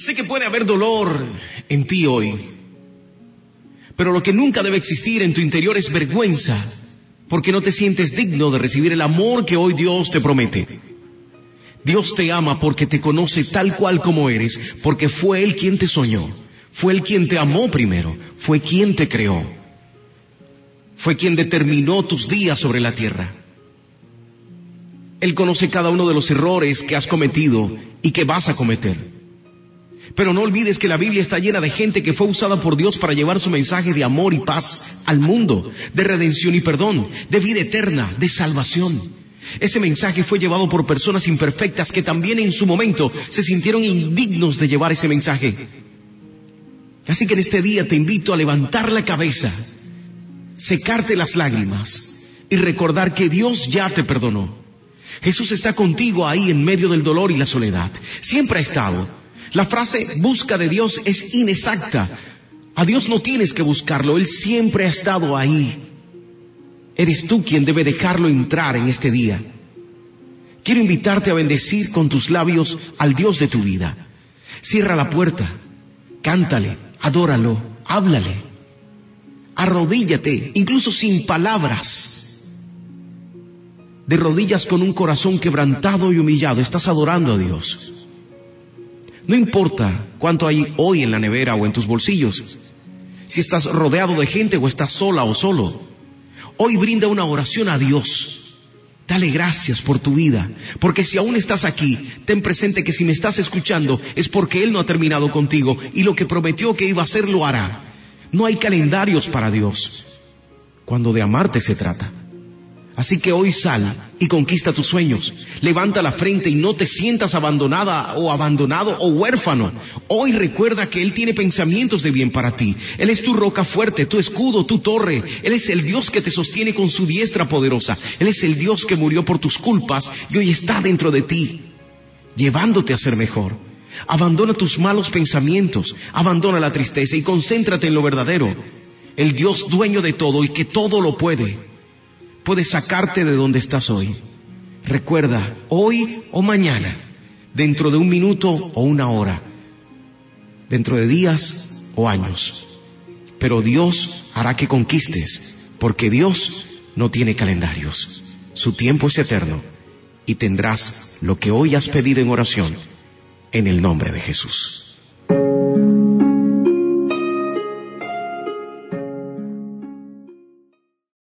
Sé que puede haber dolor en ti hoy, pero lo que nunca debe existir en tu interior es vergüenza, porque no te sientes digno de recibir el amor que hoy Dios te promete. Dios te ama porque te conoce tal cual como eres, porque fue Él quien te soñó, fue Él quien te amó primero, fue quien te creó, fue quien determinó tus días sobre la tierra. Él conoce cada uno de los errores que has cometido y que vas a cometer. Pero no olvides que la Biblia está llena de gente que fue usada por Dios para llevar su mensaje de amor y paz al mundo, de redención y perdón, de vida eterna, de salvación. Ese mensaje fue llevado por personas imperfectas que también en su momento se sintieron indignos de llevar ese mensaje. Así que en este día te invito a levantar la cabeza, secarte las lágrimas y recordar que Dios ya te perdonó. Jesús está contigo ahí en medio del dolor y la soledad. Siempre ha estado. La frase busca de Dios es inexacta. A Dios no tienes que buscarlo, Él siempre ha estado ahí. Eres tú quien debe dejarlo entrar en este día. Quiero invitarte a bendecir con tus labios al Dios de tu vida. Cierra la puerta, cántale, adóralo, háblale. Arrodíllate, incluso sin palabras. De rodillas con un corazón quebrantado y humillado, estás adorando a Dios. No importa cuánto hay hoy en la nevera o en tus bolsillos, si estás rodeado de gente o estás sola o solo. Hoy brinda una oración a Dios. Dale gracias por tu vida, porque si aún estás aquí, ten presente que si me estás escuchando es porque Él no ha terminado contigo y lo que prometió que iba a hacer lo hará. No hay calendarios para Dios cuando de amarte se trata. Así que hoy sal y conquista tus sueños. Levanta la frente y no te sientas abandonada o abandonado o huérfano. Hoy recuerda que Él tiene pensamientos de bien para ti. Él es tu roca fuerte, tu escudo, tu torre. Él es el Dios que te sostiene con su diestra poderosa. Él es el Dios que murió por tus culpas y hoy está dentro de ti, llevándote a ser mejor. Abandona tus malos pensamientos, abandona la tristeza y concéntrate en lo verdadero. El Dios dueño de todo y que todo lo puede puede sacarte de donde estás hoy. Recuerda, hoy o mañana, dentro de un minuto o una hora, dentro de días o años. Pero Dios hará que conquistes, porque Dios no tiene calendarios. Su tiempo es eterno y tendrás lo que hoy has pedido en oración en el nombre de Jesús.